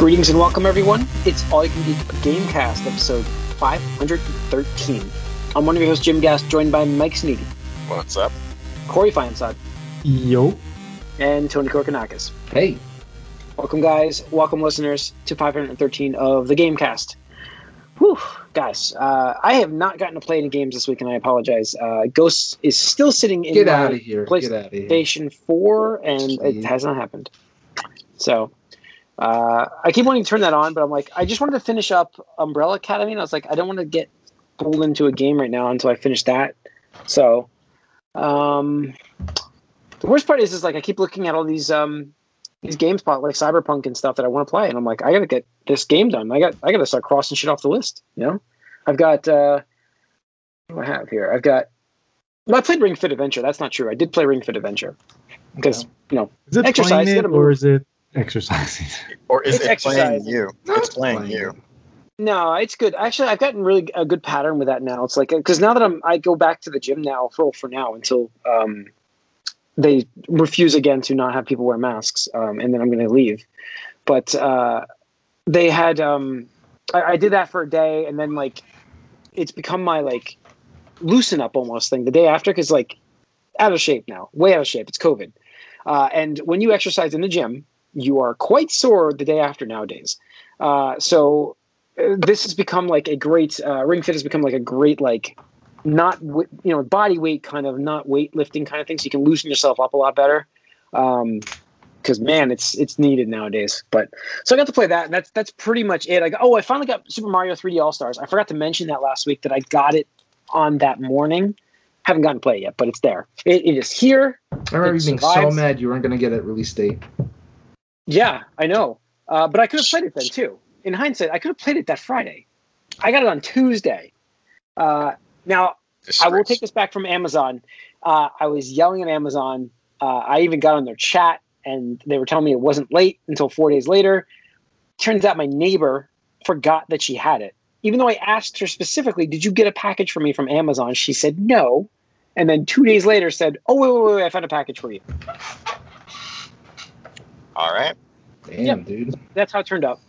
Greetings and welcome, everyone. It's All You Can Geek Gamecast, episode 513. I'm one of your hosts, Jim Gast, joined by Mike Sneedy, What's up? Corey Feinsod, Yo. and Tony Korkanakis. Hey, Welcome, guys. Welcome, listeners, to 513 of the Gamecast. Whew, guys, uh, I have not gotten to play any games this week, and I apologize. Uh, Ghost is still sitting in get my out of here. Get out of here. PlayStation 4, and it has not happened. So uh, I keep wanting to turn that on, but I'm like, I just wanted to finish up Umbrella Academy, and I was like, I don't want to get pulled into a game right now until I finish that. So um, the worst part is, is like I keep looking at all these um, these GameSpot like Cyberpunk and stuff that I want to play, and I'm like, I gotta get this game done. I got I gotta start crossing shit off the list. You know, I've got uh, what do I have here? I've got. Well, I played Ring Fit Adventure. That's not true. I did play Ring Fit Adventure because you know Is it Exercise, it or is it exercising? Or is It's it playing you? No, it's playing you. No, it's good. Actually, I've gotten really a good pattern with that now. It's like because now that I'm, I go back to the gym now for for now until um, they refuse again to not have people wear masks, um, and then I'm going to leave. But uh, they had, um, I, I did that for a day, and then like it's become my like loosen up almost thing the day after because like out of shape now, way out of shape. It's COVID, uh, and when you exercise in the gym, you are quite sore the day after nowadays. Uh, so uh, this has become like a great uh, ring fit has become like a great like not you know body weight kind of not weightlifting kind of thing so you can loosen yourself up a lot better. Um because man it's it's needed nowadays. But so i got to play that and that's that's pretty much it. I got, oh i finally got super mario 3d all stars i forgot to mention that last week that i got it on that morning. Haven't gotten to play it yet but it's there. It, it is here. I remember it you being so mad you weren't going to get it release date. Yeah, I know. Uh, but I could have played it then too. In hindsight, I could have played it that Friday. I got it on Tuesday. Uh, now, I will take this back from Amazon. Uh, I was yelling at Amazon. Uh, I even got on their chat, and they were telling me it wasn't late until four days later. Turns out my neighbor forgot that she had it. Even though I asked her specifically, "Did you get a package for me from Amazon?" She said no, and then two days later said, "Oh wait, wait, wait, wait I found a package for you." All right. Damn, Yep. dude. that's how it turned out.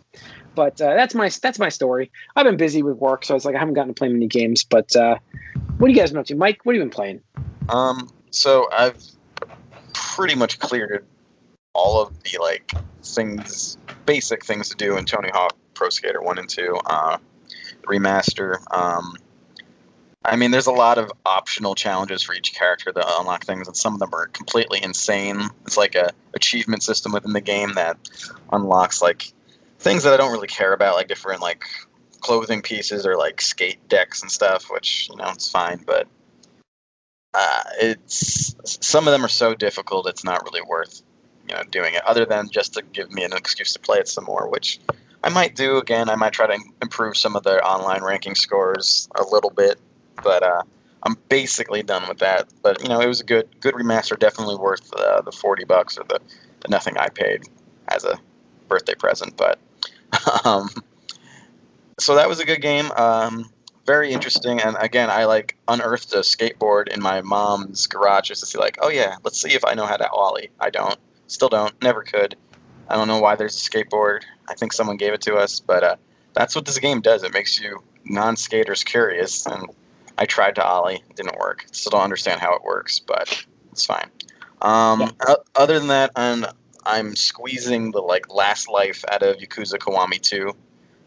But uh, that's my that's my story. I've been busy with work, so it's like I haven't gotten to play many games. But uh, what are you guys been up to, Mike? What have you been playing? Um. So I've pretty much cleared all of the like things, basic things to do in Tony Hawk Pro Skater One and Two. Uh, remaster. Um. I mean, there's a lot of optional challenges for each character to unlock things, and some of them are completely insane. It's like a achievement system within the game that unlocks like things that I don't really care about, like different like clothing pieces or like skate decks and stuff, which you know it's fine, but uh, it's some of them are so difficult it's not really worth you know doing it. Other than just to give me an excuse to play it some more, which I might do again. I might try to improve some of the online ranking scores a little bit, but uh, I'm basically done with that. But you know, it was a good good remaster, definitely worth uh, the forty bucks or the, the nothing I paid as a birthday present. But um, so that was a good game. Um, very interesting, and again, I like unearthed a skateboard in my mom's garage just to see, like, oh yeah, let's see if I know how to ollie. I don't, still don't, never could. I don't know why there's a skateboard. I think someone gave it to us, but uh, that's what this game does. It makes you non-skaters curious, and I tried to ollie, didn't work. Still don't understand how it works, but it's fine. Um, o- other than that, I'm I'm squeezing the like last life out of Yakuza Kiwami 2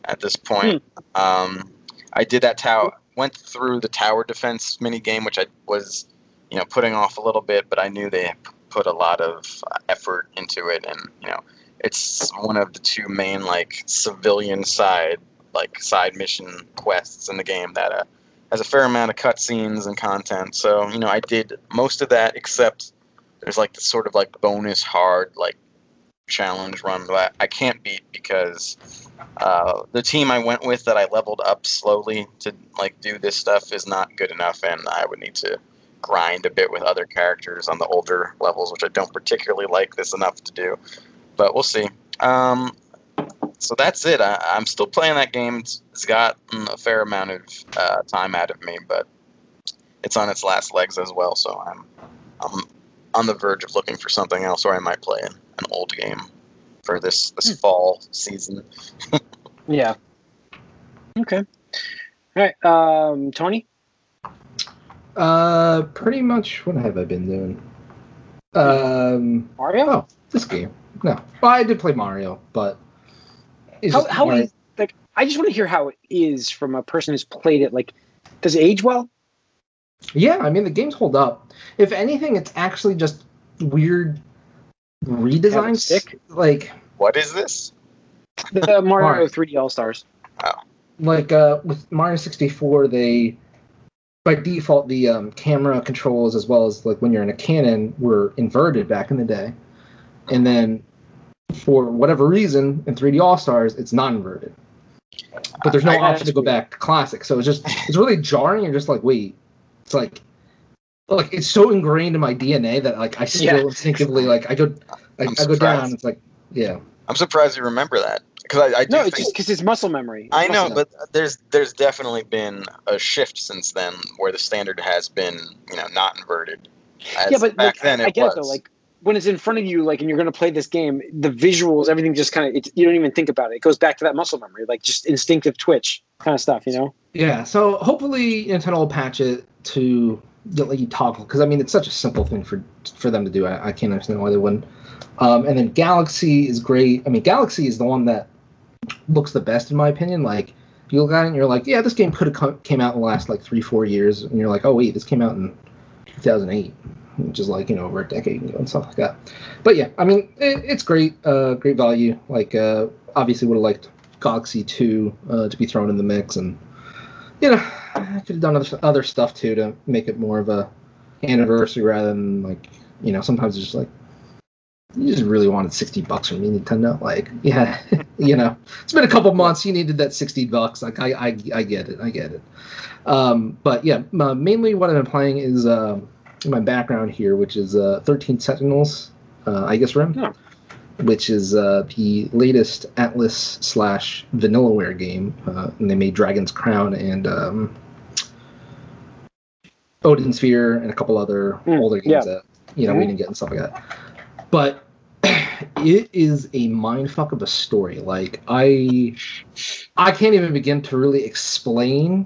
at this point. Um, I did that tower, went through the tower defense mini game, which I was, you know, putting off a little bit, but I knew they put a lot of uh, effort into it, and you know, it's one of the two main like civilian side like side mission quests in the game that uh, has a fair amount of cutscenes and content. So you know, I did most of that except there's like this sort of like bonus hard like challenge run that I can't beat because uh, the team I went with that I leveled up slowly to like do this stuff is not good enough, and I would need to grind a bit with other characters on the older levels, which I don't particularly like this enough to do. But we'll see. Um, so that's it. I, I'm still playing that game. It's, it's got mm, a fair amount of uh, time out of me, but it's on its last legs as well. So I'm I'm on the verge of looking for something else, or I might play an, an old game. for this this fall season. Yeah. Okay. All right. Um, Tony. Uh, pretty much. What have I been doing? Um, Mario. oh, this game. No, well, I did play Mario, but it's how just how Mario- is like? I just want to hear how it is from a person who's played it. Like, does it age well? Yeah, I mean the games hold up. If anything, it's actually just weird redesigns. Sick. Like What is this? The Mario Mario. 3D All Stars. like uh, with Mario 64, they by default the um, camera controls as well as like when you're in a cannon were inverted back in the day, and then for whatever reason in 3D All Stars it's not inverted. But there's no I- option to go back to classic, so it's just it's really jarring. You're just like, wait, it's like like it's so ingrained in my DNA that like I still Yeah. instinctively like I go like I'm go down. It's like yeah. I'm surprised you remember that because I, I do No, it's just because it's muscle memory. I know, Muscle- but there's there's definitely been a shift since then where the standard has been you know not inverted. As yeah, but back like, then I it get was. it though. Like when it's in front of you, like, and you're going to play this game, the visuals, everything just kind of you don't even think about it. It goes back to that muscle memory, like just instinctive twitch kind of stuff. You know? Yeah, so hopefully Nintendo will patch it to you toggle because I mean it's such a simple thing for for them to do. I, I can't understand why they wouldn't. Um, and then Galaxy is great. I mean Galaxy is the one that looks the best in my opinion. Like you look at it and you're like, yeah, this game could have come, came out in the last like three four years, and you're like, oh wait, this came out in 2008, which is like you know over a decade ago and stuff like that. But yeah, I mean it, it's great, uh, great value. Like uh, obviously would have liked Galaxy 2 uh, to be thrown in the mix and you know, I could have done other, other stuff too to make it more of a anniversary rather than like, you know, sometimes it's just like, you just really wanted 60 bucks from me, Nintendo. Like, yeah, you know, it's been a couple months. You needed that 60 bucks. Like, I, I, I get it. I get it. Um, but yeah, mainly what I've been playing is uh, my background here, which is uh, 13 Sentinels, uh, Aegis, Rim. Oh. Which is uh, the latest Atlus slash Vanillaware game, uh, and they made Dragon's Crown and um, Odin Sphere and a couple other Mm, older games yeah. that you know we Mhm. didn't get and stuff like that. But it is a mindfuck of a story. Like I, I can't even begin to really explain.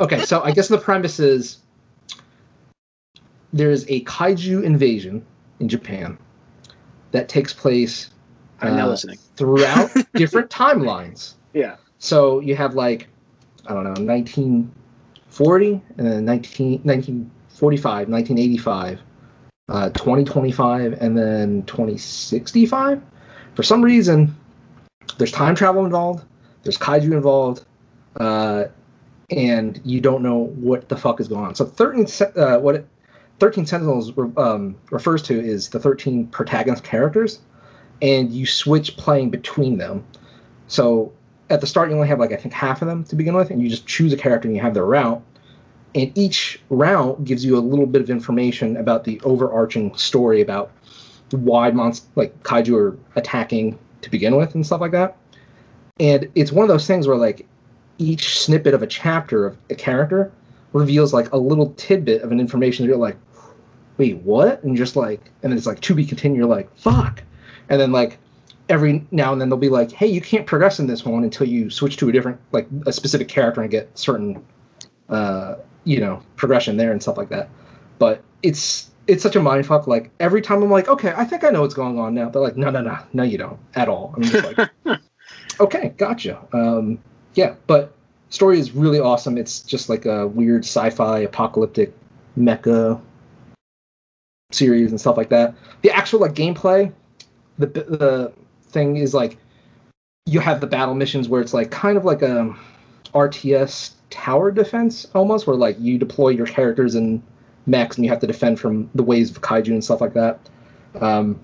Okay, so I guess the premise is there's a kaiju invasion in Japan that takes place uh, listening. throughout different timelines. Yeah. So you have like, I don't know, 1940 and then 19, 1945, 1985, uh, 2025, and then 2065. For some reason, there's time travel involved, there's kaiju involved, uh, and you don't know what the fuck is going on. So 13, uh, what it, 13 Sentinels um, refers to is the 13 protagonist characters, and you switch playing between them. So at the start you only have like I think half of them to begin with, and you just choose a character and you have their route. And each route gives you a little bit of information about the overarching story about why monst like kaiju are attacking to begin with and stuff like that. And it's one of those things where like each snippet of a chapter of a character reveals like a little tidbit of an information that you're like, wait, what? And just like, and it's like to be continued. You're like, fuck. And then like every now and then they'll be like, hey, you can't progress in this one until you switch to a different, like a specific character and get certain, uh, you know, progression there and stuff like that. But it's it's such a mindfuck. Like every time I'm like, okay, I think I know what's going on now. They're like, no, no, no, no, you don't at all. I'm just like, okay, gotcha. Um, yeah, but story is really awesome. It's just like a weird sci-fi apocalyptic mecha series and stuff like that. The actual like gameplay, the the thing is like you have the battle missions where it's like kind of like a RTS tower defense almost, where like you deploy your characters and mechs and you have to defend from the waves of kaiju and stuff like that. Um,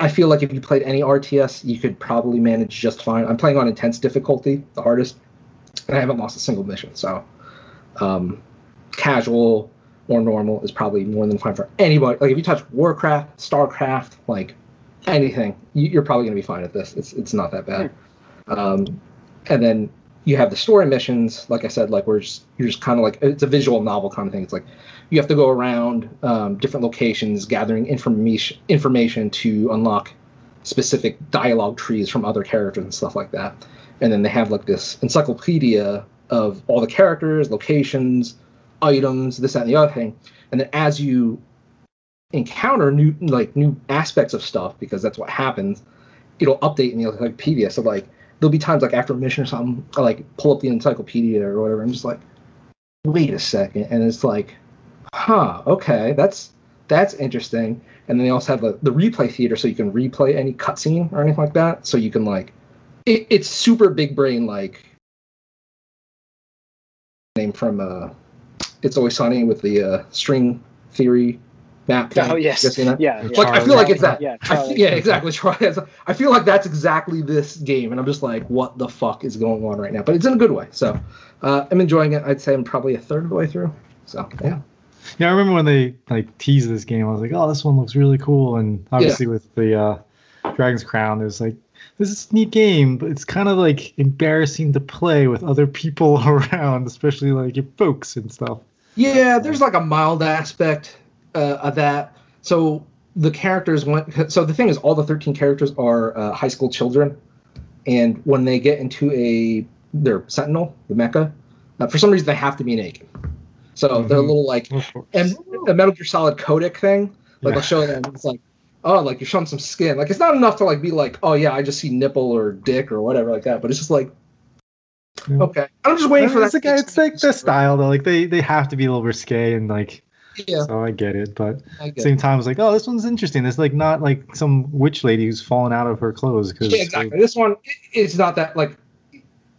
I feel like if you played any RTS, you could probably manage just fine. I'm playing on intense difficulty, the hardest, and I haven't lost a single mission. So, um, casual or normal is probably more than fine for anybody. Like if you touch Warcraft, Starcraft, like anything, you, you're probably gonna be fine at this. It's it's not that bad. Um, and then you have the story missions, like I said, like we're just you're just kind of like it's a visual novel kind of thing. It's like you have to go around um, different locations gathering information information to unlock specific dialogue trees from other characters and stuff like that. And then they have like this encyclopedia of all the characters, locations, items, this, that, and the other thing. And then as you encounter new like new aspects of stuff, because that's what happens, it'll update in the encyclopedia. So like there'll be times like after a mission or something, I like pull up the encyclopedia or whatever. I'm just like, wait a second, and it's like, huh, okay, that's that's interesting. And then they also have the, the replay theater, so you can replay any cutscene or anything like that. So you can like, it, it's super big brain like name from uh, It's Always Sunny with the uh, string theory map. Thing. Oh yes, You guys seen yeah. Like I feel like it's that. Yeah, I Charlie. yeah, exactly. I feel like that's exactly this game, and I'm just like, what the fuck is going on right now? But it's in a good way. So uh, I'm enjoying it. I'd say I'm probably a third of the way through. So yeah, Yeah, I remember when they like teased this game. I was like, "Oh, this one looks really cool." And obviously, with the uh, Dragon's Crown, it's like this is a neat game, but it's kind of like embarrassing to play with other people around, especially like your folks and stuff. yeah. There's like a mild aspect uh, that. So the characters went. So the thing is, all the 13 characters are uh, high school children, and when they get into a their Sentinel, the mecha, uh, for some reason they have to be naked. So they're a Mhm. little like and the Metal Gear Solid codec thing, like Yeah. I'll show them, it's like, oh, like you're showing some skin. Like it's not enough to like be like, oh yeah, I just see nipple or dick or whatever like that. But it's just like, Yeah. okay, I'm just waiting for that. it's like, it's like the style though. Like they they have to be a little risque and like Yeah, so I get it, but at get the it. same time, it's like, oh, this one's interesting. It's like not like some witch lady who's falling out of her clothes because yeah, exactly. This one, it- it's not that like,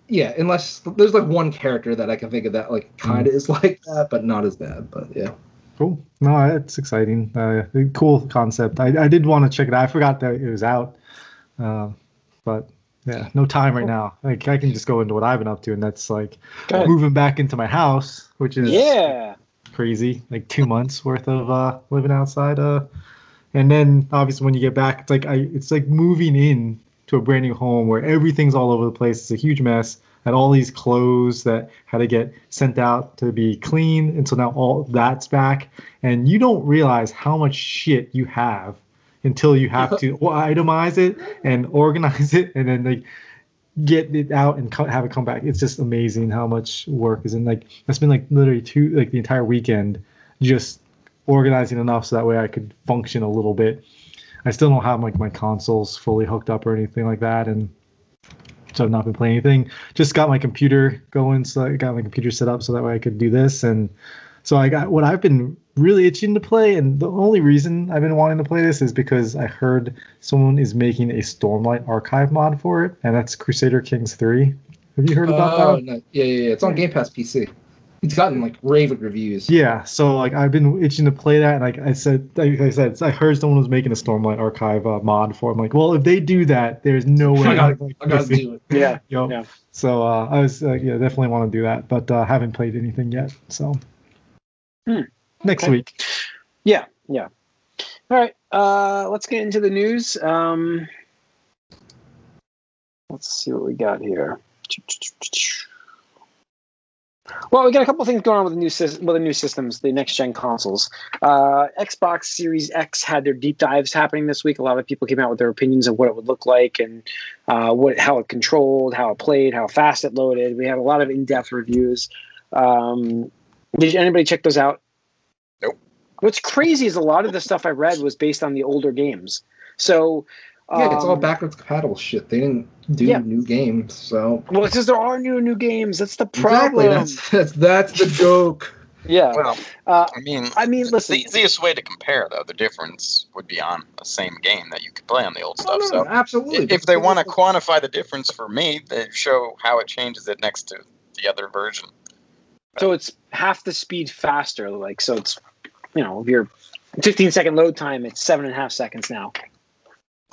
yeah, unless there's like one character that I can think of that like kind of is like that, but not as bad. But yeah, Cool. No, it's exciting. Uh, cool concept. I, I did want to check it out. I forgot that it was out. Uh, but yeah, no time right now. Like I can just go into what I've been up to, and that's like moving back into my house, which is Yeah. Crazy. Like two months worth of uh, living outside. Uh, and then obviously when you get back, it's like I, it's like moving in to a brand new home where everything's all over the place. It's a huge mess. And all these clothes that had to get sent out to be clean, and so now all that's back. And you don't realize how much shit you have until you have to itemize it and organize it, and then like get it out and co- have it come back. It's just amazing how much work is in. Like it's been like literally two like the entire weekend just organizing enough so that way I could function a little bit. I still don't have like my consoles fully hooked up or anything like that, and so I've not been playing anything. Just got my computer going, so I got my computer set up so that way I could do this, and so I got what I've been really itching to play, and the only reason I've been wanting to play this is because I heard someone is making a Stormlight archive mod for it, and that's Crusader Kings 3. Have you heard about oh, that? no, yeah, yeah, yeah, it's on Game Pass PC. It's gotten like raving reviews. Yeah, so like I've been itching to play that, and like I said, like I said, I heard someone was making a Stormlight archive uh, mod for. it. I'm like, well, if they do that, there's no way. I gotta, like, I gotta do it. Yeah. Yup. Yeah. So uh, I was uh, yeah definitely want to do that, but uh, haven't played anything yet. So Hmm. next Okay. week. Yeah. Yeah. All right. Uh, let's get into the news. Um, let's see what we got here. Well, we got a couple of things going on with the new sys- with the new systems, the next gen consoles. Uh, Xbox Series X had their deep dives happening this week. A lot of people came out with their opinions of what it would look like and uh, what how it controlled, how it played, how fast it loaded. We had a lot of in depth reviews. Um, did anybody check those out? Nope. What's crazy is a lot of the stuff I read was based on the older games. So Yeah, it's all um, backwards compatible shit. They didn't do Yeah. new games, so Well, it's just there are new new games. That's the problem. exactly that's that's that's the joke. yeah. Well, Uh, I mean, I mean, listen. the easiest way to compare though, the difference would be on the same game that you could play on the old Oh, stuff. no, so no, absolutely. if they want to quantify the difference for me, they show how it changes it next to the other version. So it's half the speed faster. Like so, it's you know, if you're 15 second load time, it's seven and a half seconds now.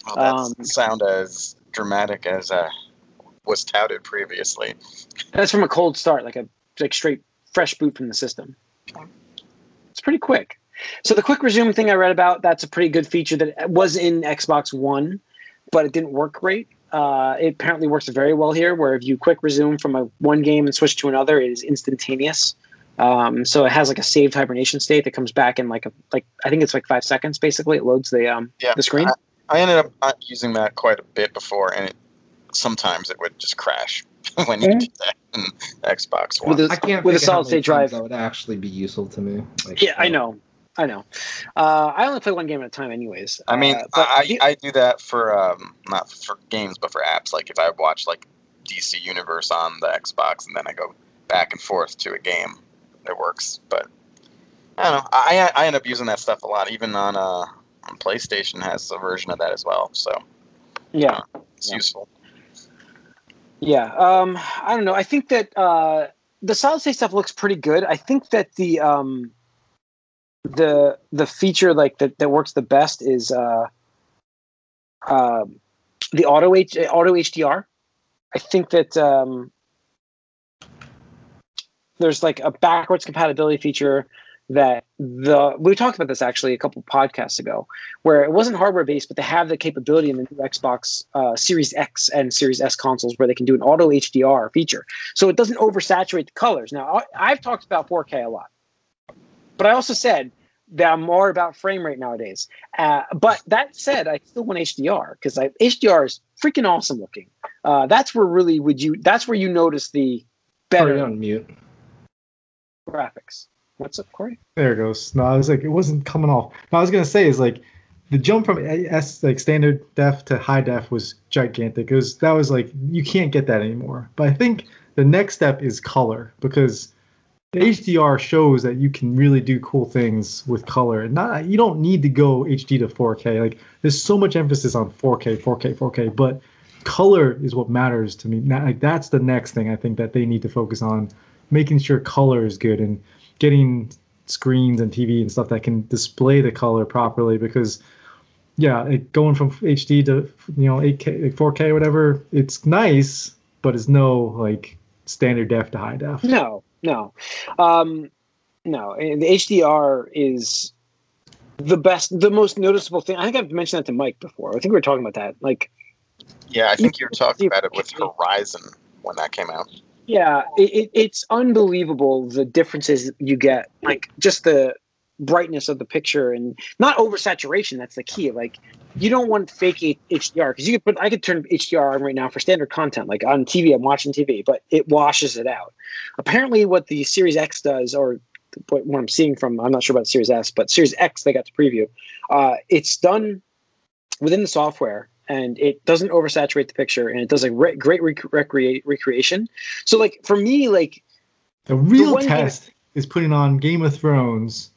Well, that Um, doesn't sound as dramatic as uh, was touted previously. That's from a cold start, like a like straight fresh boot from the system. It's pretty quick. So the quick resume thing I read about, that's a pretty good feature that was in Xbox One, but it didn't work great. Uh, it apparently works very well here, where if you quick resume from a one game and switch to another, it is instantaneous. Um, so it has like a saved hibernation state that comes back in like a like I think it's like five seconds. Basically, it loads the um Yeah, the screen. I ended up not using that quite a bit before, and it, sometimes it would just crash when you do that in Xbox One. With a- I can't with a think of solid state many times drive. That would actually be useful to me. Like, Yeah, I uh, know, I know. Uh, I only play one game at a time, anyways. I mean, Uh, but I, the- I do that for um, not for games, but for apps. Like if I watch like DC Universe on the Xbox, and then I go back and forth to a game, it works. But I don't know. I I end up using that stuff a lot. Even on uh on PlayStation has a version of that as well, so yeah, it's Yeah. useful. yeah. Um, I don't know. I think that uh, the solid state stuff looks pretty good. I think that the um, the the feature like that that works the best is uh, um the auto H auto HDR. I think that um, there's like a backwards compatibility feature that the we talked about this actually a couple podcasts ago where it wasn't hardware based but they have the capability in the new xbox uh, series x and series s consoles where they can do an auto hdr feature. So it doesn't oversaturate the colors. Now i've talked about 4k a lot but i also said that i'm more about frame rate nowadays uh, but that said i still want hdr because hdr is freaking awesome looking uh, that's where really would you that's where you notice the Sorry, better on mute. graphics what's up corey There it goes. No, I was like, it wasn't coming off. No, I was gonna say is like, the jump from S like standard def to high def was gigantic. It was that was like you can't get that anymore. But I think the next step is color because HDR shows that you can really do cool things with color. And not you don't need to go HD to 4K. Like there's so much emphasis on 4K, 4K, 4K, but color is what matters to me. Like that's the next thing I think that they need to focus on, making sure color is good and getting screens and TV and stuff that can display the color properly because yeah, it, going from HD to you know 8K, like 4K, whatever, it's nice, but it's no like standard def to high def. No, no, um, no. And the HDR is the best, the most noticeable thing. I think I've mentioned that to Mike before. I think we were talking about that. Like, Yeah, I think you were talking about it with Horizon when that came out. yeah, it, it, it's unbelievable the differences you get. Like, just the brightness of the picture and not oversaturation. That's the key. Like, you don't want fake HDR because you could put. I could turn HDR on right now for standard content. Like on TV, I'm watching TV, but it washes it out. Apparently, what the Series X does, or what, I'm seeing from, I'm not sure about Series S, but Series X they got to preview. Uh, it's done within the software, and it doesn't oversaturate the picture, and it does a re- great rec- recreate recreation. So, like for me, like The real game- test is putting on Game of Thrones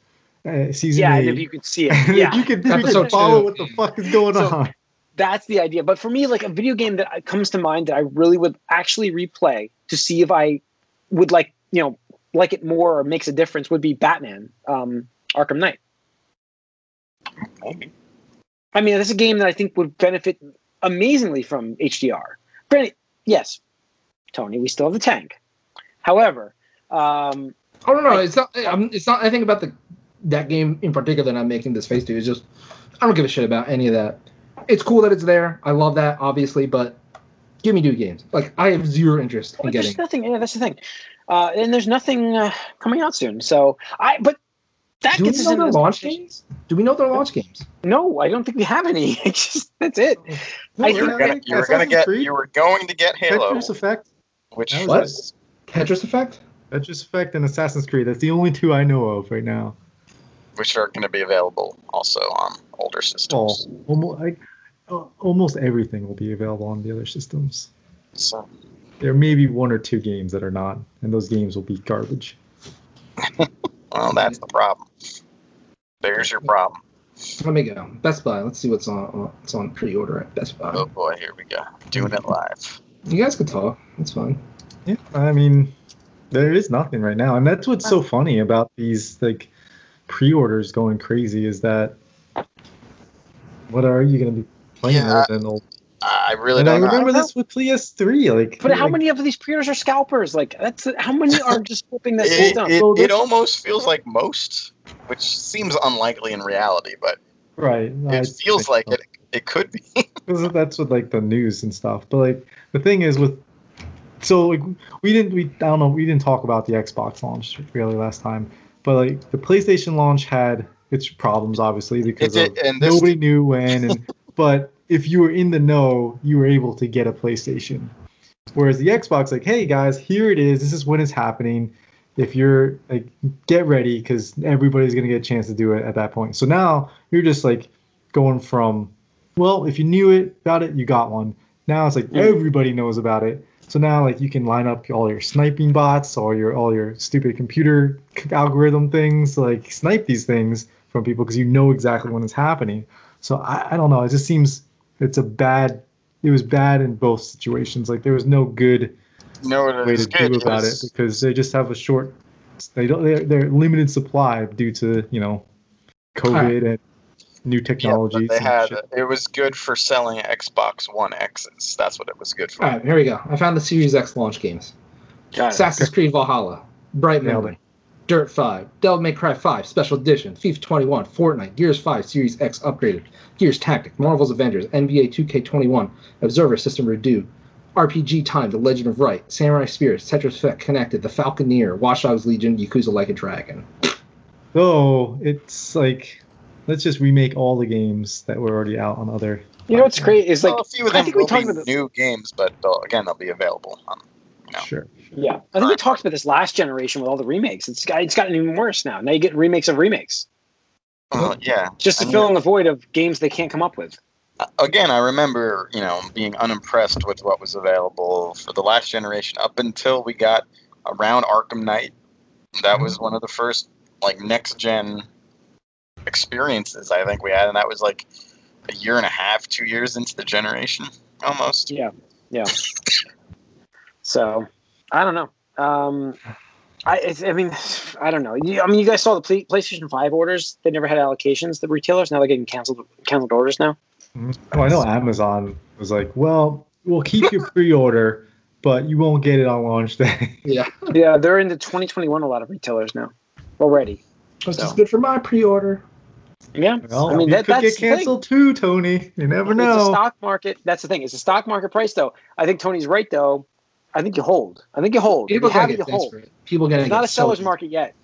uh, season yeah, eight. and if you could see it, yeah, you can, you can Episode follow two. what the fuck is going So- on. that's the idea. But for me, like a video game that comes to mind that I really would actually replay to see if I would like, you know, like it more or makes a difference would be Batman, um, Arkham Knight. Maybe. I mean, that's a game that I think would benefit amazingly from HDR. Granted, yes, Tony, we still have the tank. However, um, I don't know. Right. It's not. I'm, it's not. I think about the that game in particular that I'm making this face to. is just I don't give a shit about any of that. It's cool that it's there. I love that, obviously, but give me new games. Like I have zero interest in Well, getting. there's nothing. Yeah, that's the thing. Uh, and there's nothing uh, coming out soon. So I, but that Do we gets us know their launch games? Do we know their launch games? No, I don't think we have any. It's just that's it. I You think- were gonna, you were gonna get, you were going to get Halo, Tetris Effect, which was What? was Tetris Effect? Tetris Effect, and Assassin's Creed. That's the only two I know of right now. Which are going to be available also on older Well, systems. almost, like, uh, almost everything will be available on the other systems. So There may be one or two games that are not, and those games will be garbage. well, that's the problem. There's your problem. Let me go. Best Buy. Let's see what's on what's on pre-order at Best Buy. Oh boy, here we go. Doing it live. You guys can talk. That's fine. Yeah, I mean, there is nothing right now, and that's what's so funny about these like pre-orders going crazy is that what are you going to be playing Yeah, with? And, I really and I don't know. remember know. this with PS3, like. But how like, many of these pre-orders are scalpers? Like that's how many are just flipping that It, system? it, So it almost feels like most, which seems unlikely in reality, but Right. I it feels like so. it. it could be. 'Cause that's what like the news and stuff. But like the thing is with so like we didn't we I don't know we didn't talk about the Xbox launch really last time, but like the PlayStation launch had its problems obviously because did, nobody knew when. And but if you were in the know, you were able to get a PlayStation. Whereas the Xbox, like, hey guys, here it is. This is when it's happening. If you're like, get ready because everybody's gonna get a chance to do it at that point. So now you're just like going from, well, if you knew it about it, you got one. Now it's like everybody knows about it. So now like you can line up all your sniping bots, all your all your stupid computer algorithm things, like snipe these things from people because you know exactly when it's happening. So I, I don't know. It just seems it's a bad. It was bad in both situations. Like there was no good You know what way to good? do about it because they just have a short. They don't. They're, they're limited supply due to you know, COVID and new Yeah, technologies. but they had shit. it was good for selling Xbox One X's. That's what it was good for. All right, here we go. I found the Series X launch games. Got it. Assassin's Creed Valhalla, Bright Nailed Dirt 5, Devil May Cry 5 Special Edition, FIFA 21, Fortnite, Gears 5 Series X Upgraded, Gears Tactic, Marvel's Avengers, NBA 2K21, Observer System Redo, RPG Time, The Legend of Wright, Samurai Spirits, Tetris Effect Connected, The Falconeer, Watch Dogs Legion, Yakuza Like a Dragon. Oh, it's like, let's just remake all the games that were already out on other. You know what's great is like well, a few of I them think we talked about this. new games, but they'll, again, they'll be available. Um, No. Sure. Yeah, I think we talked about this last generation with all the remakes. It's got, it's gotten even worse now. Now you get remakes of remakes uh, yeah. just to I mean- fill in the void of games they can't come up with. again, I remember, you know, being unimpressed with what was available for the last generation up until we got around Arkham Knight. That was one of the first like next gen experiences I think we had, and that was like a year and a half, two years into the generation almost. Yeah, yeah. So I don't know. Um, I it's, I mean I don't know. You, I mean, you guys saw the Play, PlayStation Five orders. They never had allocations. The retailers now they're getting canceled canceled orders now. Oh, I know Amazon was like, well, we'll keep your pre-order, but you won't get it on launch day. Yeah, Yeah, they're into 2021. A lot of retailers now already. which So. is good for my pre-order. Yeah, Well, I mean that, could that's get canceled too, Tony. You never It's a know. stock market. That's the thing. It's a stock market price, though. I think Tony's right, though. I think you hold. I think you hold. If People you have gonna it, you hold. People gonna It's not get a seller's so- market yet.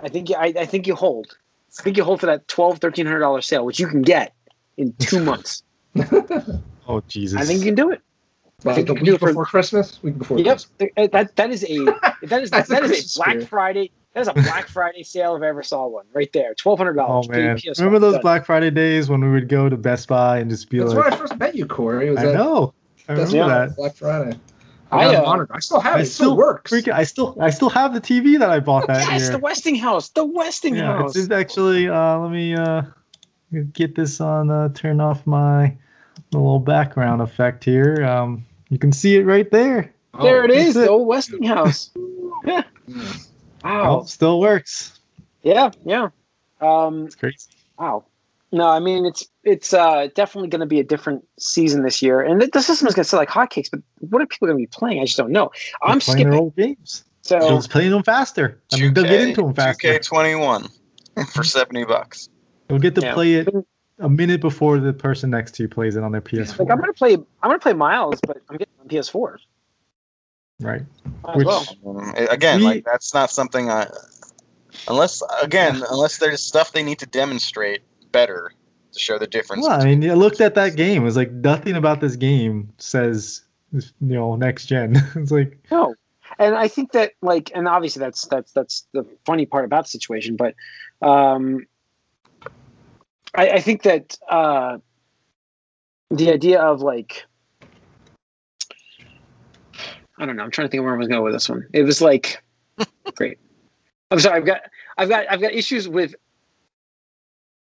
I think you, I, I think you hold. I think you hold for that twelve, thirteen hundred dollar sale, which you can get in two months. Oh Jesus! I think you can do it. Like think the you can do week it for- before Christmas. Week before Yep, Christmas. Eh, that that is a that is That's that is a Black spirit. Friday. That is a Black Friday sale if I ever saw one. Right there, twelve hundred dollars. Oh man, remember those Black Friday days when we would go to Best Buy and just be That's like, That's where I first met you, Corey. Was I that, know, I remember yeah. that. Black Friday. I, I, uh, monitor. I still have I it. It still, still works. Freaking, I still, I still have the TV that I bought that Yes, year. the Westinghouse. The Westinghouse. Yeah, it's actually. Uh, let me uh, get this on. Uh, turn off my little background effect here. Um, you can see it right there. Oh, there it is, it. the old Westinghouse. yeah. Wow. Oh, still works. Yeah, yeah. Um, It's crazy. wow. No, I mean it's it's uh, definitely going to be a different season this year, and the, the system is going to sell like hotcakes. But what are people going to be playing? I just don't know. I'm They're playing their skipping. old games. So They're just playing them faster. I mean, they'll get into them faster. 2K21 for seventy bucks. They'll get to Yeah. play it a minute before the person next to you plays it on their PS4. like I'm going to play. I'm going to play Miles, but I'm getting on PS4. Right. Might Which- well. Again, We- like that's not something I. Unless again, unless there's stuff they need to demonstrate better to show the difference. Well, I mean, I looked at that game. It was like nothing about this game says, you know, next gen. it's like, No, and I think that like, and obviously that's that's that's the funny part about the situation. But um, I, I think that uh, the idea of like, I don't know. I'm trying to think of where I was going with this one. It was like, great. I'm sorry. I've got I've got I've got issues with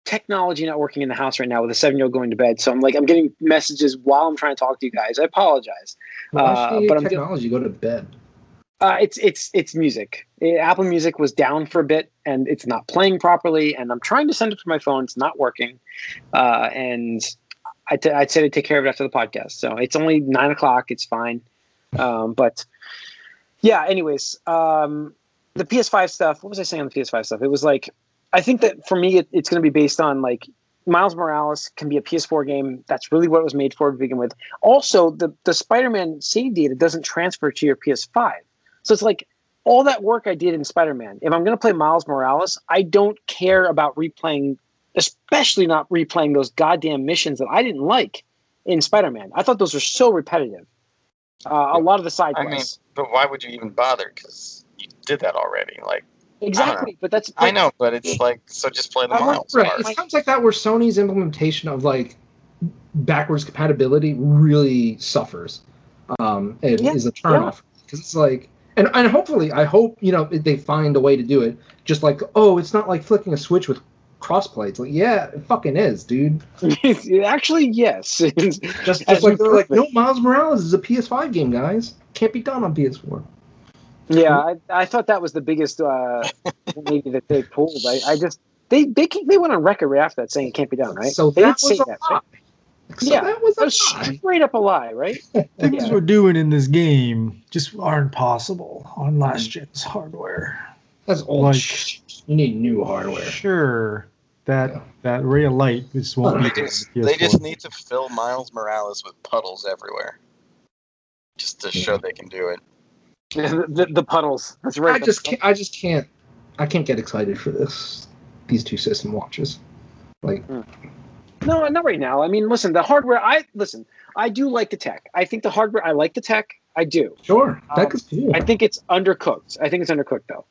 technology not working in the house right now with a seven year old going to bed. So I'm like I'm getting messages while I'm trying to talk to you guys. I apologize. Why uh, should but but I'm do- technology go to bed? Uh, it's it's it's music. Uh, Apple Music was down for a bit, and it's not playing properly. And I'm trying to send it to my phone; it's not working. Uh, and I t- I'd say to take care of it after the podcast. So it's only nine o'clock. It's fine. Um, but yeah. Anyways, um, the PS5 stuff. What was I saying on the PS5 stuff? It was like I think that for me, it, it's going to be based on like Miles Morales can be a PS4 game. That's really what it was made for to begin with. Also, the the Spider-Man save data doesn't transfer to your PS5, so it's like all that work I did in Spider-Man. If I'm going to play Miles Morales, I don't care about replaying, especially not replaying those goddamn missions that I didn't like in Spider-Man. I thought those were so repetitive. Uh, a lot of the side I mean, quests. but why would you even bother? Because you did that already. Like, exactly, but that's I know, but it's like, so just play the I want- miles Right. part. It sounds like that where Sony's implementation of like backwards compatibility really suffers. Um, and Yeah, is a turnoff because it's like, and and hopefully, I hope you know they find a way to do it. Just like, oh, it's not like flicking a switch with crossplay. It's like, yeah, it fucking is, dude. Actually, yes. Just, just like they're like, no, Miles Morales is a PS5 game, guys. Can't be done on PS4. yeah, I, I thought that was the biggest uh, maybe that they pulled. I, I just they they keep- they went on record right after that saying it can't be done, right? So they that did say was a that, lie. right? So Yeah, that was That was a lie. straight up a lie, right? Things Yeah. we're doing in this game just aren't possible on last gen's hardware. That's old. Like- shit. You need new hardware. Sure, that Yeah. that ray of light just won't They be They there just, the they just need to fill Miles Morales with puddles everywhere. Just to show they can do it. the, the, the puddles. That's right. I just can't. I just can't. I can't get excited for this. These two system watches. Like, No, not right now. I mean, listen, the hardware. I listen. I do like the tech. I think the hardware. I like the tech. I do. sure, Um, that is cool. I think it's undercooked. I think it's undercooked though,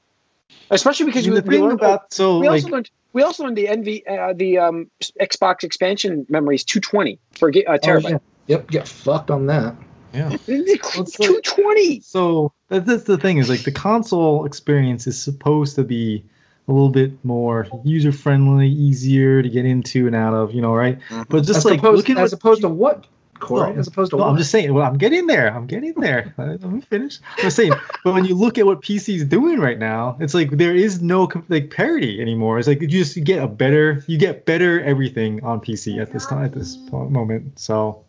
especially because I mean, you, the we thing learned, about so we like also learned we also learned the NV uh, the um, Xbox expansion memory is 220 for a Oh, terabyte. yeah. Yep, get fucked on that. yeah. It's Well, it's like- 220. So that's the thing is like the console experience is supposed to be a little bit more user friendly, easier to get into and out of, you know, right? Mhm. But just as like opposed, looking as at opposed to what, Corey? No, as opposed to No, what? I'm just saying. Well, I'm getting there. I'm getting there. Let me finish. I'm saying, but when you look at what PC is doing right now, it's like there is no like parity anymore. It's like you just get a better, you get better everything on PC at this time at this moment. So,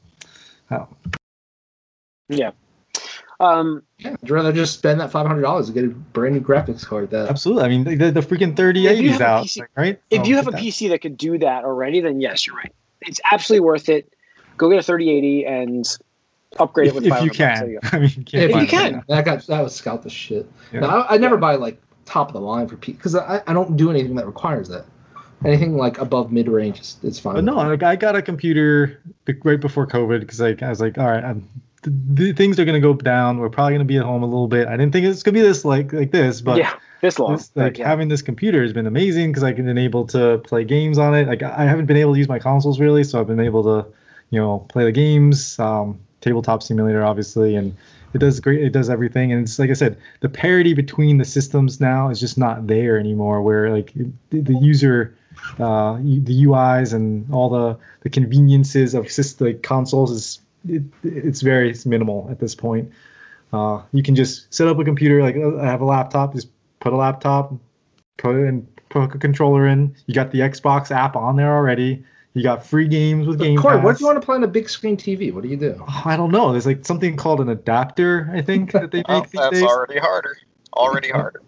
oh, Yeah. Um, Yeah, I'd rather just spend that five hundred dollars to get a brand new graphics card. That absolutely. I mean, the, the freaking If 3080 is out, PC right? if So you have a that. PC that could do that already, then yes, you're right. It's absolutely worth it. Go get a 3080 and upgrade if, it with if you 500 bucks. Can, you. I mean, you can't If you find can. now. that got that was scalp the shit. Yeah. No, I, I never buy like top of the line for P because I, I don't do anything that requires that. Anything like above mid range is, is fine. But no, like I got a computer right before COVID because like I was like, all right, I'm, the, the things are gonna go down. We're probably gonna be at home a little bit. I didn't think it's gonna be this like like this, but yeah, this long. this, like but yeah. having this computer has been amazing because I've been able to play games on it. Like I haven't been able to use my consoles really, so I've been able to, you know, play the games. Um, tabletop simulator, obviously, and it does great. It does everything, and it's like I said, the parity between the systems now is just not there anymore. Where like the, user, uh, the UIs and all the the conveniences of system like consoles is it, it's very minimal at this point. Uh, you can just set up a computer like uh, I have a laptop, just put a laptop, put it in, put a controller in. You got the Xbox app on there already. You got free games with But Game Corey, Pass. what do you want to play on a big screen TV? What do you do? Oh, I don't know. There's like something called an adapter. I think that they make Oh, these that's days. already harder. Already harder.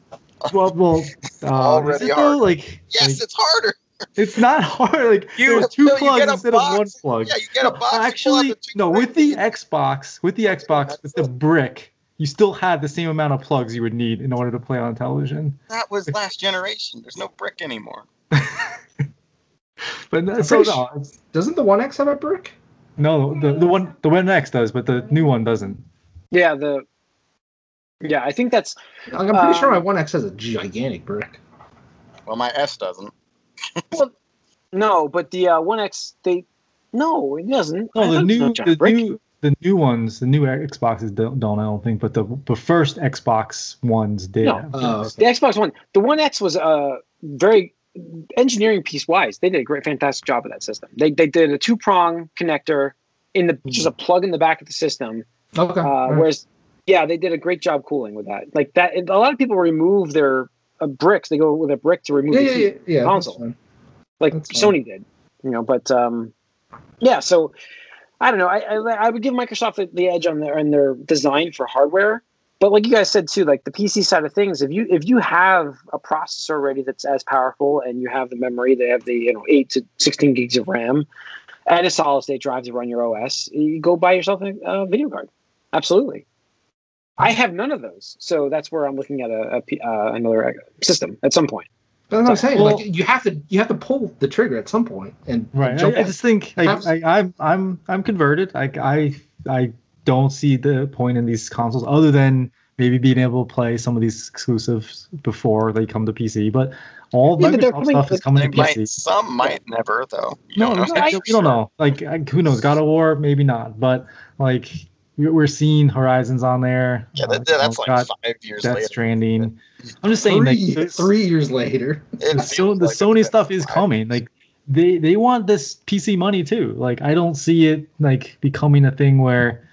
Well, well, uh, Already is it hard. though? Like, Yes, like, it's harder. it's not hard. Like You- there's two no, plugs get a instead of one plug. Yeah, you get a box. you pull out Actually, two no. With the. Xbox, with the Xbox, with the brick, you still had the same amount of plugs you would need in order to play on television. that was last generation. There's no brick anymore. But no- I'm so no, it's- Doesn't the One X have a brick? no, the the one the One X does, but the new one doesn't. yeah, the yeah, I think that's Like, I'm pretty sure Um, my One X has a gigantic brick. Well, my S doesn't. well, no, but the uh, One X they no, it doesn't. No, the thought it was new the brick. new the new ones, the new Xboxes don't, don't I don't think, but the the first Xbox ones did. No. have Oh. The Xbox One, the One X was uh, very engineering piece wise. They did a great, fantastic job of that system. They they did a two prong connector in the just a plug in the back of the system. Okay. Uh, alright. Whereas, yeah, they did a great job cooling with that. Like that, a lot of people remove their uh, bricks. They go with a brick to remove yeah, the yeah, yeah, yeah. that's console. like That's fine. Sony did. You know, but um, yeah. So I don't know. I I, I would give Microsoft the, the edge on their on their design for hardware, but like you guys said too, like the PC side of things, if you if you have a processor already that's as powerful and you have the memory, they have the you know eight to sixteen gigs of RAM, and a solid state drive to run your OS, you go buy yourself a, a video card. Absolutely. I have none of those, so that's where I'm looking at a, a P- uh, another system at some point. That's what I'm saying. Well- like you have to you have to pull the trigger at some point and Right. jump I, I just think I, Abs- I, I'm I'm I'm converted. I I I don't see the point in these consoles other than maybe being able to play some of these exclusives before they come to PC. But all Yeah, but they're Microsoft coming- stuff is coming to might, PC. some might never though. You No, don't no, know. I, you don't know. Like who knows? God of War, maybe not. But like we're we're seeing Horizons on there. Yeah, Uh, that's you like know, got five years Death later. Stranding. I'm just saying, like three, this- three years later. It the, so, the like Sony stuff is five coming. Like they they want this PC money too. Like I don't see it like becoming a thing where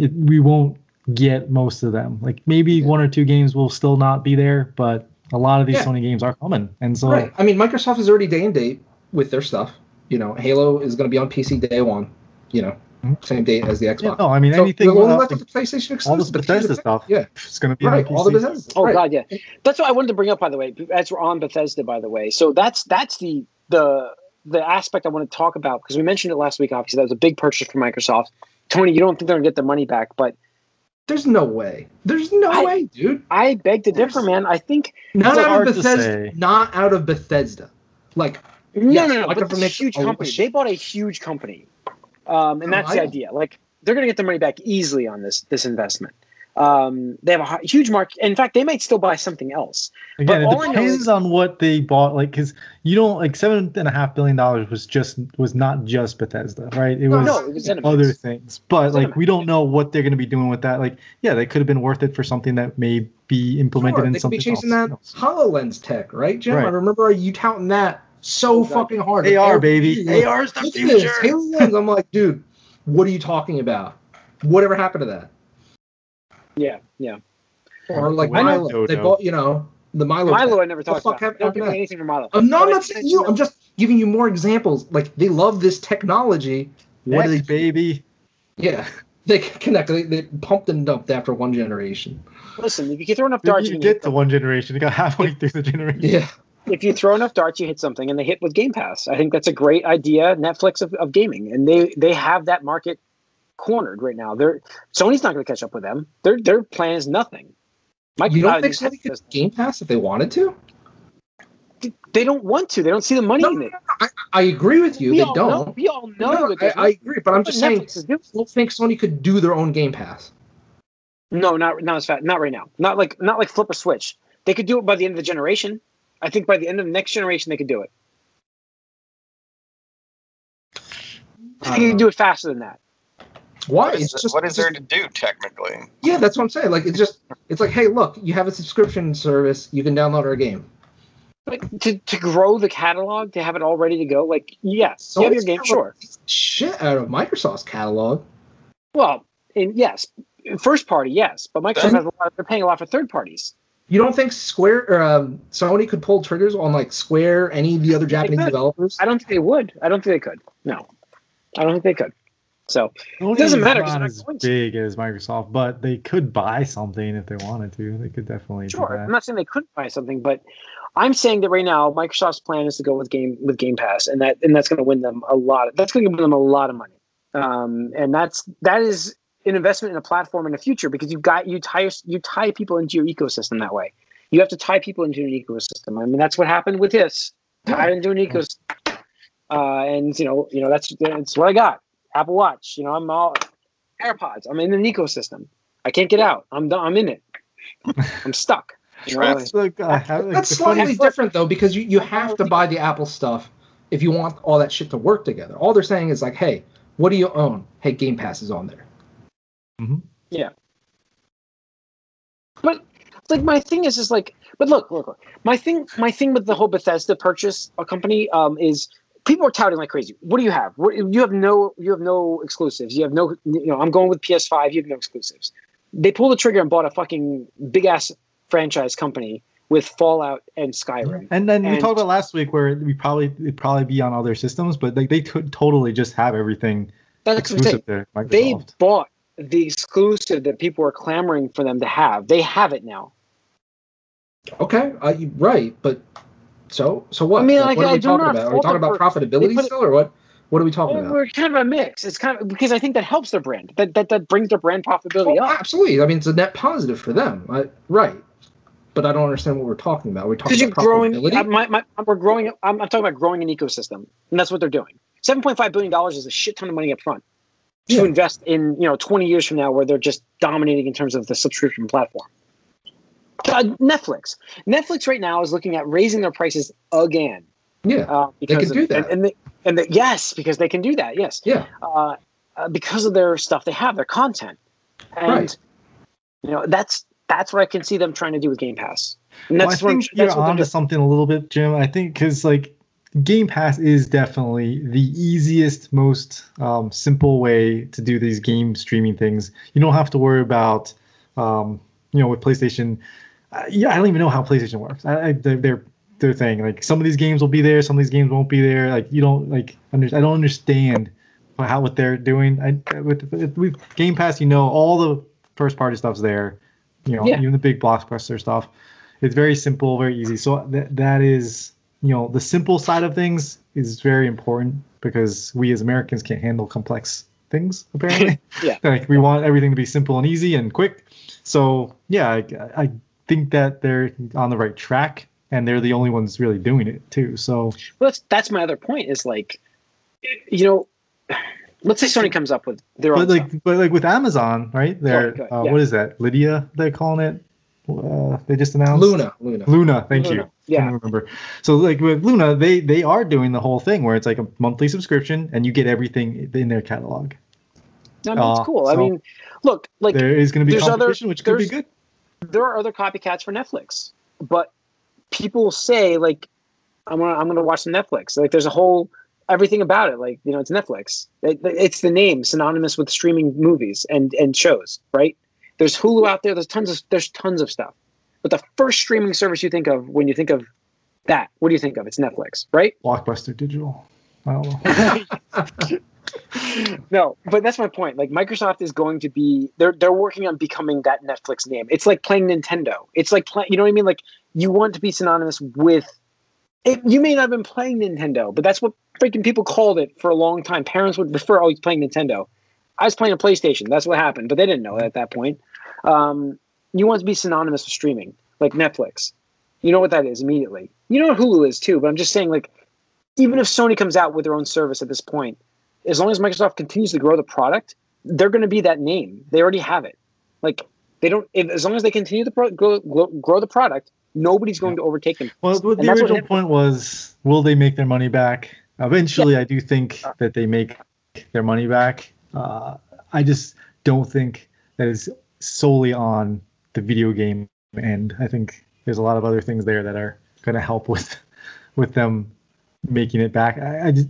it, we won't get most of them. Like maybe Yeah. one or two games will still not be there, but a lot of these Yeah. Sony games are coming. And so Right. I mean, Microsoft is already day and date with their stuff. You know, Halo is going to be on PC day one. You know, Mhm. same date as the Xbox. yeah, no, I mean So anything we're only left the PlayStation all exclusive. this Bethesda stuff. Yeah. It's gonna be Right. on All the Bethesda. Oh right. god, yeah. That's what I wanted to bring up by the way. As we're on Bethesda, by the way. So that's that's the the the aspect I want to talk about because we mentioned it last week. Obviously, that was a big purchase for Microsoft. Tony, you don't think they're gonna get their money back, but There's no way. There's no I- way, dude. I beg to differ, man. I think Not out of Bethesda. Not out of Bethesda. Like, no, Yes, no, no. But it's a huge a lot of company. shit. They bought a huge company, um, and No, that's I the idea. Like they're gonna get their money back easily on this this investment. Um, they have a huge market. In fact, they might still buy something else. Again, But all it I know depends is- on what they bought. Like, because you don't like seven and a half billion dollars was just was not just Bethesda, right? It No, was no, it was other things. But like, Zenimax. we don't know what they're going to be doing with that. Like, yeah, they could have been worth it for something that may be implemented sure, in they could be chasing else. that HoloLens tech, right, Jim? Right. I remember you touting that so Exactly. fucking hard. AR, Every baby. like, AR is the Look this, future. HoloLens. I'm like, dude, what are you talking about? Whatever happened to that? Yeah, yeah. Or like I know Milo, they Dodo. bought, you know, the Milo. Milo, tech. I never talked about. happened Don't give me anything from Milo. I'm not, I'm not saying you. that- I'm just giving you more examples. Like they love this technology. What do Next, they? baby. Yeah, they connect. They, they pumped and dumped after one generation. Listen, if you throw enough darts, you you get to one generation? You got halfway through the generation. Yeah, if you throw enough darts, you hit something, and they hit with Game Pass. I think that's a great idea, Netflix of, of gaming, and they they have that market cornered right now. They're Sony's not going to catch up with them. Their their plan is nothing. Mike, you don't think Sony could Game Pass if they wanted to? They don't want to. They don't see the money No, in it. I, I agree with you. we they don't. Know, we all know No, that. I, I agree, but I'm just saying, Netflix is doing. I don't think Sony could do their own Game Pass. No, not not as fast. Not right now. Not like not like flip a switch. They could do it by the end of the generation. I think by the end of the next generation they could do it. I think they could do it faster than that. Why? What is, It's just what is there just- to do technically? Yeah, that's what I'm saying. Like it's just it's like, hey, look, you have a subscription service, you can download our game. Like to, to grow the catalog, to have it all ready to go. Like yes, you have your game, sure. Shit out of Microsoft's catalog. Well, and yes, first party, yes, but Microsoft has a lot. They're paying a lot for third parties. You don't think Square or um, Sony could pull triggers on like Square, any of the other Japanese developers? I don't think they would. I don't think they could. No, I don't think they could. So it doesn't matter. Not as not big as Microsoft, but they could buy something if they wanted to. They could definitely Sure, I'm not saying they couldn't buy something, but I'm saying that right now Microsoft's plan is to go with game with Game Pass, and that and that's going to win them a lot. Of, That's going to win them a lot of money, um, and that's that is an investment in a platform in the future because you've got you tie you tie people into your ecosystem that way. You have to tie people into an ecosystem. I mean, that's what happened with this. Tied into an ecosystem, uh, and you know, you know that's that's what I got. Apple Watch. You know, I'm all AirPods. I'm in an ecosystem. I can't get out. I'm. I'm in it. I'm stuck. You know, That's like, uh, like, That's slightly different though, because you, you have to buy the Apple stuff if you want all that shit to work together. All they're saying is like, hey, what do you own? Hey, Game Pass is on there. Mhm. Yeah. But like my thing is is like but look, look, look. My thing my thing with the whole Bethesda purchase a company um is people are touting like crazy. What do you have? What, you have no you have no exclusives. You have no you know, I'm going with PS5, you have no exclusives. They pulled the trigger and bought a fucking big ass franchise company with Fallout and Skyrim. And then we talked about last week where we probably it'd probably be on other systems, but like they could totally just have everything That's what I'm saying. exclusive to They bought the exclusive that people are clamoring for them to have. They have it now. Okay, uh, right, but so so what? I mean, like, what are we talking about? Are we talking about profitability put still, or what? What are we talking Well, about? we're kind of a mix. It's kind of because I think that helps their brand. That that, that brings their brand profitability Oh, up. absolutely. I mean, it's a net positive for them, I, right? But I don't understand what we're talking about. We're talking you're about growing. profitability. uh, My, my, we're growing. I'm, I'm talking about growing an ecosystem, and that's what they're doing. Seven point five billion dollars is a shit ton of money up front to Yeah. invest in. You know, twenty years from now, where they're just dominating in terms of the subscription platform. Uh, Netflix. Netflix right now is looking at raising their prices again. yeah, Uh, because can of- do that. and, and, they, and they, yes, because they can do that. Yes, yeah. uh, uh, because of their stuff they have, their content, and Right. you know that's that's what I can see them trying to do with Game Pass. And Well, I that's what I'm- think you're that's what they're onto something a little bit, Jim. I think because like Game Pass is definitely the easiest, most um, simple way to do these game streaming things. You don't have to worry about, um, you know, with PlayStation. Uh, yeah, I don't even know how PlayStation works. I, I they're, they're their thing. Like some of these games will be there, some of these games won't be there. Like you don't like under, I don't understand how what they're doing. I with Game Pass, you know, all the first party stuff's there. You know, Yeah. even the big blockbuster stuff. It's very simple, very easy. So that that is you know the simple side of things is very important because we as Americans can't handle complex things apparently. Yeah. like we want everything to be simple and easy and quick. So yeah, I, I think that they're on the right track and they're the only ones really doing it too. So Well, that's that's my other point. Is like, you know, let's say Sony comes up with their own but like stuff. but like with Amazon, right? They're Go ahead, uh, yeah. what is that? Lydia they're calling it. Uh, they just announced Luna, Luna. Luna, thank Luna, you. yeah. Couldn't remember. So like with Luna, they they are doing the whole thing where it's like a monthly subscription and you get everything in their catalog. I mean, it's uh, cool. I mean, look, like there is going to be there's other- competition, which could be good. There are other copycats for Netflix, but people say like, I'm gonna I'm gonna watch some Netflix. Like, there's a whole everything about it. Like, you know, it's Netflix. It, it's the name synonymous with streaming movies and and shows, right? There's Hulu out there. There's tons of there's tons of stuff. But the first streaming service you think of when you think of that, what do you think of? It's Netflix, right? Blockbuster Digital. I don't know. no, but that's my point. Like Microsoft is going to be they're they're working on becoming that Netflix name. It's like playing Nintendo. It's like play, you know what I mean? Like you want to be synonymous with it, you may not have been playing Nintendo, but that's what freaking people called it for a long time. Parents would refer always playing Nintendo. I was playing a PlayStation. That's what happened, but they didn't know at that point. Um, you want to be synonymous with streaming, like Netflix. You know what that is immediately. You know what Hulu is too, but I'm just saying, like, even if Sony comes out with their own service at this point, as long as Microsoft continues to grow the product, they're going to be that name. They already have it. Like they don't. If, as long as they continue to pro- grow, grow, grow the product, nobody's going to overtake them. Well, And the what original point was, will they make their money back? Eventually, I do think that they make their money back. Uh, I just don't think that is solely on the video game end. I think there's a lot of other things there that are going to help with with them making it back. I, I just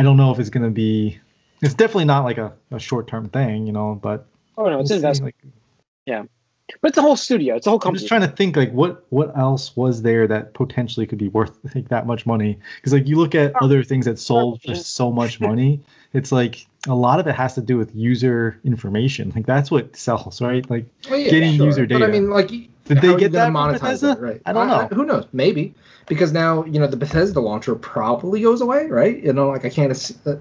I don't know if it's going to be. It's definitely not like a, a short term thing, you know. But Oh no, it's we'll an see. investment. Like, yeah, But it's a whole studio. It's a whole I'm company. just trying to think like what what else was there that potentially could be worth like that much money? Because like you look at oh. other things that sold for so much money, it's like a lot of it has to do with user information. Like that's what sells, right? Like Well, yeah, Getting user But I data. mean, like, Did they get that gonna from monetize Bethesda? that, right? I don't know. who knows? Maybe because now you know the Bethesda launcher probably goes away, right? You know, like I can't. Uh,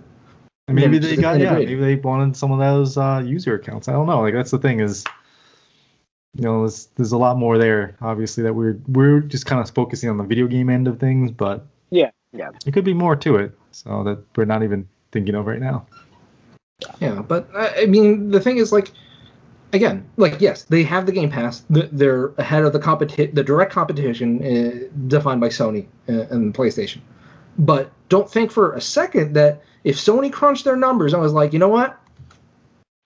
maybe they just got yeah, maybe they wanted some of those uh, user accounts. I don't know. Like that's the thing is, you know, there's, there's a lot more there. Obviously, that we're we're just kind of focusing on the video game end of things, but Yeah, yeah. it could be more to it. So that we're not even thinking of right now. yeah, but I I mean, the thing is, like, again, like, yes, they have the Game Pass. They're ahead of the competi- the direct competition uh, defined by Sony uh, and PlayStation. But don't think for a second that if Sony crunched their numbers and was like, you know what,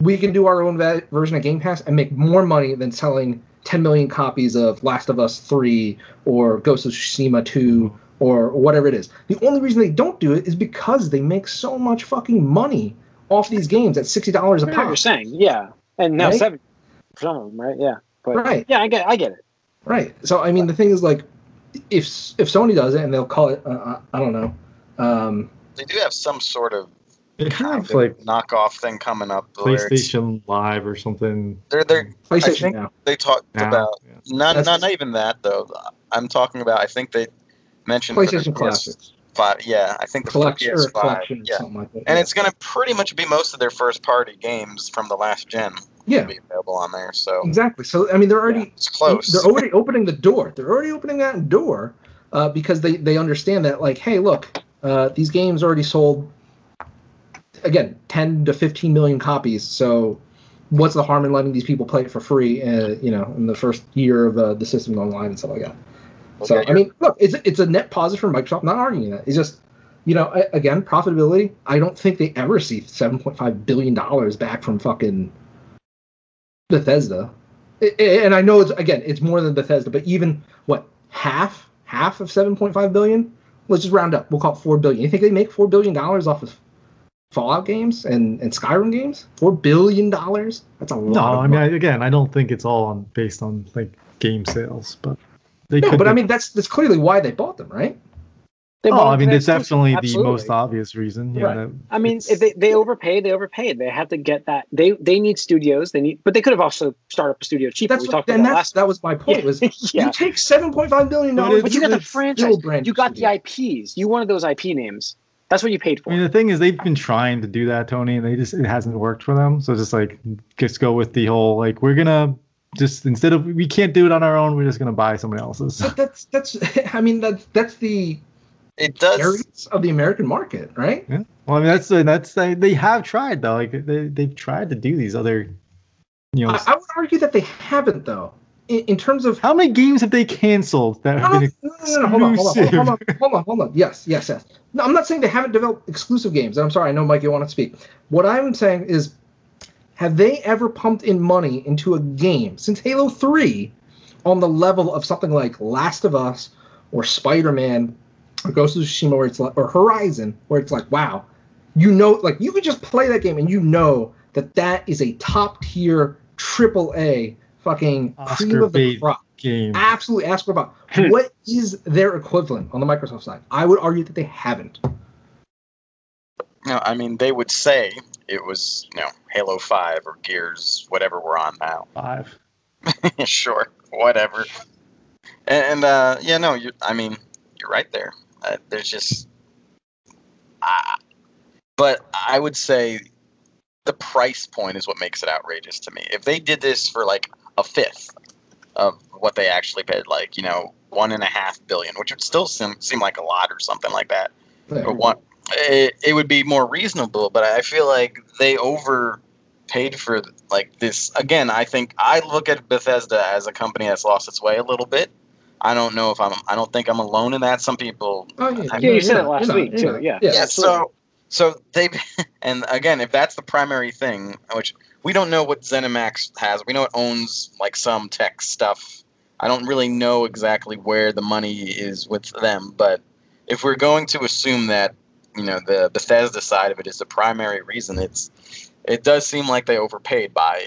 we can do our own va- version of Game Pass and make more money than selling 10 million copies of Last of Us 3 or Ghost of Tsushima 2 or whatever it is. The only reason they don't do it is because they make so much fucking money off these games at $60 a know pop. you're saying, yeah, and now Right? seven some of them, right? Yeah, but Right. yeah, I get, I get it. Right. So I mean, the thing is like, if if Sony does it and they'll call it, uh, I don't know, um, They do have some sort of kind kind of of like knockoff thing coming up. PlayStation Live or something. They're they're PlayStation think- now. they talked now. about Yeah. not, That's- not not even that though. I'm talking about. I think they mentioned PlayStation Classics. PS5. Yeah, I think the Collection or PS5. collection yeah, like that. and it's gonna pretty much be most of their first party games from the last gen yeah, be available on there. So exactly. So I mean, they're already it's close. They're already opening the door. They're already opening that door uh, because they, they understand that, like, hey, look, uh, these games already sold, again, 10 to 15 million copies. So what's the harm in letting these people play it for free, uh, you know, in the first year of uh, the system online and stuff like that? So, I mean, look, it's, it's a net positive for Microsoft, not arguing that. It's just, you know, again, profitability, I don't think they ever see $7.5 billion back from fucking Bethesda. I- I- And I know it's, again, it's more than Bethesda, but even, what, half? Half of 7.5 billion? Let's just round up. We'll call it 4 billion. You think they make $4 billion off of Fallout games and, and Skyrim games? $4 billion? That's a lot. No, of I mean. I, again, I don't think it's all on based on like game sales, but they no, could. but be- I mean, that's that's clearly why they bought them, right? They oh, bought I mean, the it's exclusive. definitely the most obvious reason. Yeah, Right. that I mean, if they, they overpaid, they overpaid. They had to get that. They they need studios. They need, but they could have also started up a studio cheaper. That's we what, talked and about that's last. that was my point. Was yeah, you take 7.5 billion dollars, it's- but you got the franchise. brand You got studio. the IPs. You wanted those IP names. That's what you paid for. I mean, the thing is, they've been trying to do that, Tony, and they just it hasn't worked for them. So just like just go with the whole like we're gonna just instead of we can't do it on our own, we're just gonna buy somebody else's. But that's that's I mean that's that's the it does. of the American market, right? Yeah. Well, I mean, that's that's they, they have tried though. Like they they've tried to do these other, you know. I, I would argue that they haven't though. In, in terms of how many games have they canceled that no, have no, been no, no, no, hold on, hold on, hold on, hold on, hold on, hold on. Yes, yes, yes. No, I'm not saying they haven't developed exclusive games. I'm sorry, I know Mike, you want to speak. What I'm saying is, have they ever pumped in money into a game since Halo 3 on the level of something like Last of Us or Spider-Man or Ghost of Tsushima, where it's like, or Horizon, where it's like, wow, you know, like you could just play that game and you know that that is a top tier triple A fucking cream of the crop game. absolutely ask about what is their equivalent on the Microsoft side. I would argue that they haven't. No, I mean they would say it was you know Halo Five or Gears, whatever we're on now. Five. sure, whatever. And, and uh, yeah, no, you. I mean, you're right there. Uh, there's just, uh, but I would say the price point is what makes it outrageous to me. If they did this for like a fifth of what they actually paid, like you know one and a half billion, which would still seem seem like a lot or something like that or one it, it would be more reasonable but i feel like they overpaid for like this. Again i think i look at bethesda as a company that's lost its way a little bit. I don't know if i'm i don't think i'm alone in that. Some people Oh, yeah, Yeah, you you're said it. last you're week, you're too, yeah. yeah. yeah so so they and again if that's the primary thing which we don't know what zenimax has. We know it owns like some tech stuff. I don't really know exactly where the money is with them but if we're going to assume that you know the bethesda side of it is the primary reason it's it does seem like they overpaid by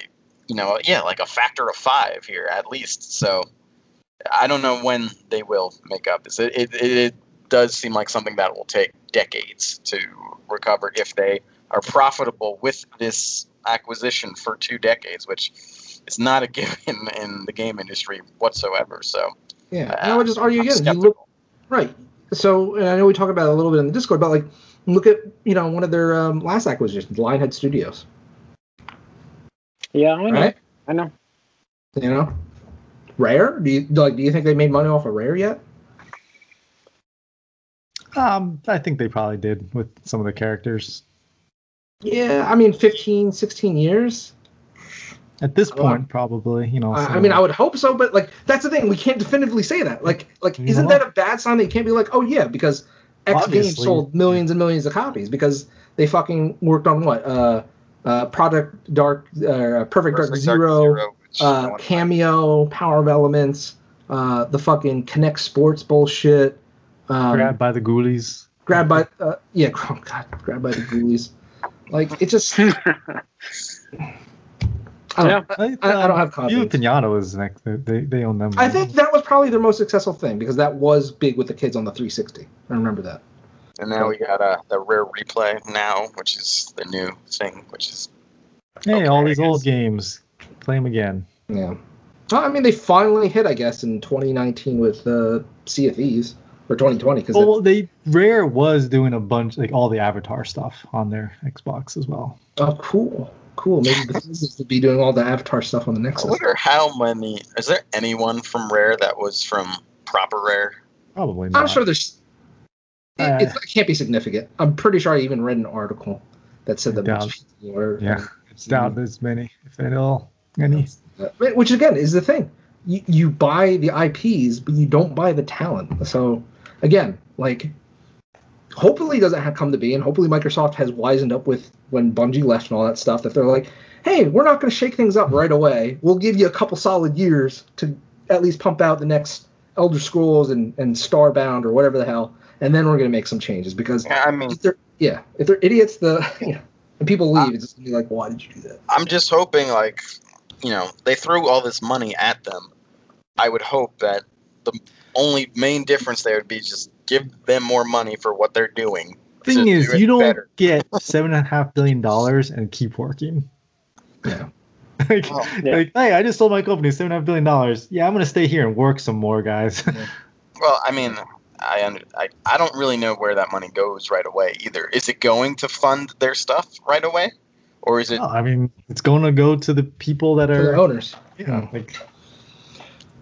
you know yeah like a factor of five here at least so i don't know when they will make up this it, it, it does seem like something that will take decades to recover if they are profitable with this acquisition for two decades, which is not a given in the game industry whatsoever. So Yeah, uh, I would just argue I'm again. You look right. So and I know we talked about it a little bit in the Discord, but like look at you know one of their um, last acquisitions, Lionhead Studios, yeah, I know. right? I know. You know, Rare. Do you like? Do you think they made money off of Rare yet? Um, I think they probably did with some of the characters. Yeah, I mean 15, 16 years. At this Well, point, probably, you know. I, so- I mean, I would hope so, but like that's the thing. We can't definitively say that. Like, like You isn't that a bad sign that you can't be like, oh yeah, because X game sold millions and millions of copies because they fucking worked on what? Uh, uh, Product Dark, uh, Perfect, Dark Perfect Zero, which no uh, Kameo, Power of Elements, uh, the fucking Kinect Sports bullshit. Um, grabbed by the ghoulies. grab by, uh, yeah, oh God, grab by the ghoulies. Like it just. I don't, Yeah. I- I don't have View confidence. Pinata is next. They, they they own them. I think that was probably their most successful thing because that was big with the kids on the 360. I remember that. And now we got uh, the rare replay now, which is the new thing, which is Hey, Okay, all these old games, play them again. Yeah. Well, I mean, they finally hit, I guess, in 2019 with uh, Sea of Thieves or 2020 because Well, they Rare was doing a bunch like all the Avatar stuff on their Xbox as well. oh, cool, cool. Maybe Bethesda would be doing all the Avatar stuff on the next. I Nexus. wonder how many. Is there anyone from Rare that was from proper Rare? Probably not. I'm sure there's. It, Uh, it's- it can't be significant. I'm pretty sure I even read an article that said that Doubt. most people were. Yeah, it's down there's many, if at all, any. Uh, Which again is the thing. You, you buy the IPs, but you don't buy the talent. So again, like, hopefully it doesn't have come to be, and hopefully Microsoft has wisened up with when Bungie left and all that stuff. That they're like, hey, we're not going to shake things up right away. We'll give you a couple solid years to at least pump out the next Elder Scrolls and and Starbound or whatever the hell, and then we're going to make some changes because Yeah, I mean, if they're yeah, if they're idiots, the you know, and people uh, leave, it's just gonna be like, why did you do that? I'm just hoping, like, you know, they threw all this money at them. I would hope that the only main difference there would be just give them more money for what they're doing. Thing is, do you don't better. get seven and a half billion dollars and keep working. Yeah. like, Oh, yeah. like, hey, I just sold my company seven and a half billion dollars. Yeah, I'm gonna stay here and work some more, guys. Well, I mean, I, under, I I don't really know where that money goes right away either. Is it going to fund their stuff right away, or is it? No, I mean, it's going to go to the people that For the are, owners. yeah, like,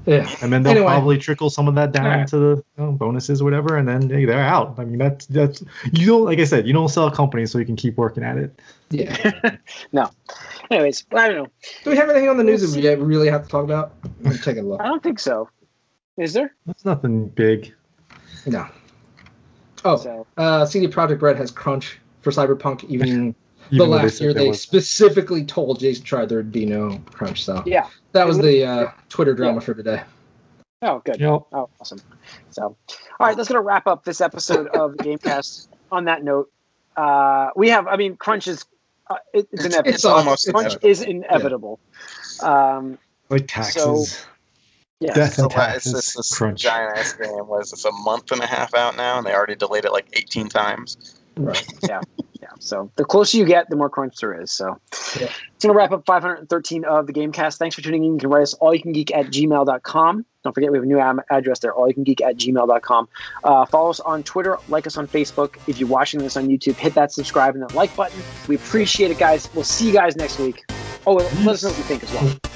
Yeah. and then they'll Anyway. probably trickle some of that down Alright. into the you know, bonuses or whatever, and then hey, they're out. I mean, that's that's you don't like I said, you don't sell a company so you can keep working at it. Yeah. No. Anyways, I don't know. Do we have anything on the news that we really have to talk about? I'm taking a look. I don't think so. Is there? That's nothing big. No. Oh, So uh, CD Projekt Red has crunch for Cyberpunk. Even Even the last said year, they was- specifically told Jason Schreier there would be no crunch. So yeah. that was the uh, Twitter drama for today. Oh, good. you know, Oh, awesome. So, all right, that's gonna wrap up this episode of the Gamecast. On that note, uh, we have. I mean, crunch is. Uh, it, it's inevitable. It's almost crunch inevitable. is inevitable. Um, like taxes. yeah. Death So and what, it's taxes. just this crunch. giant ass game. Was it's a month and a half out now, and they already delayed it like 18 times? Right. yeah. So the closer you get, the more crunch there is. So Yeah. it's going to wrap up 513 of the Gamecast. Thanks for tuning in. You can write us allyoucangeek at gmail.com. Don't forget, we have a new am- address there, allyoucangeek at gmail.com. Uh, follow us on Twitter, like us on Facebook. If you're watching this on YouTube, hit that subscribe and that like button. We appreciate it, guys. We'll see you guys next week. Oh, let us know what you think as well.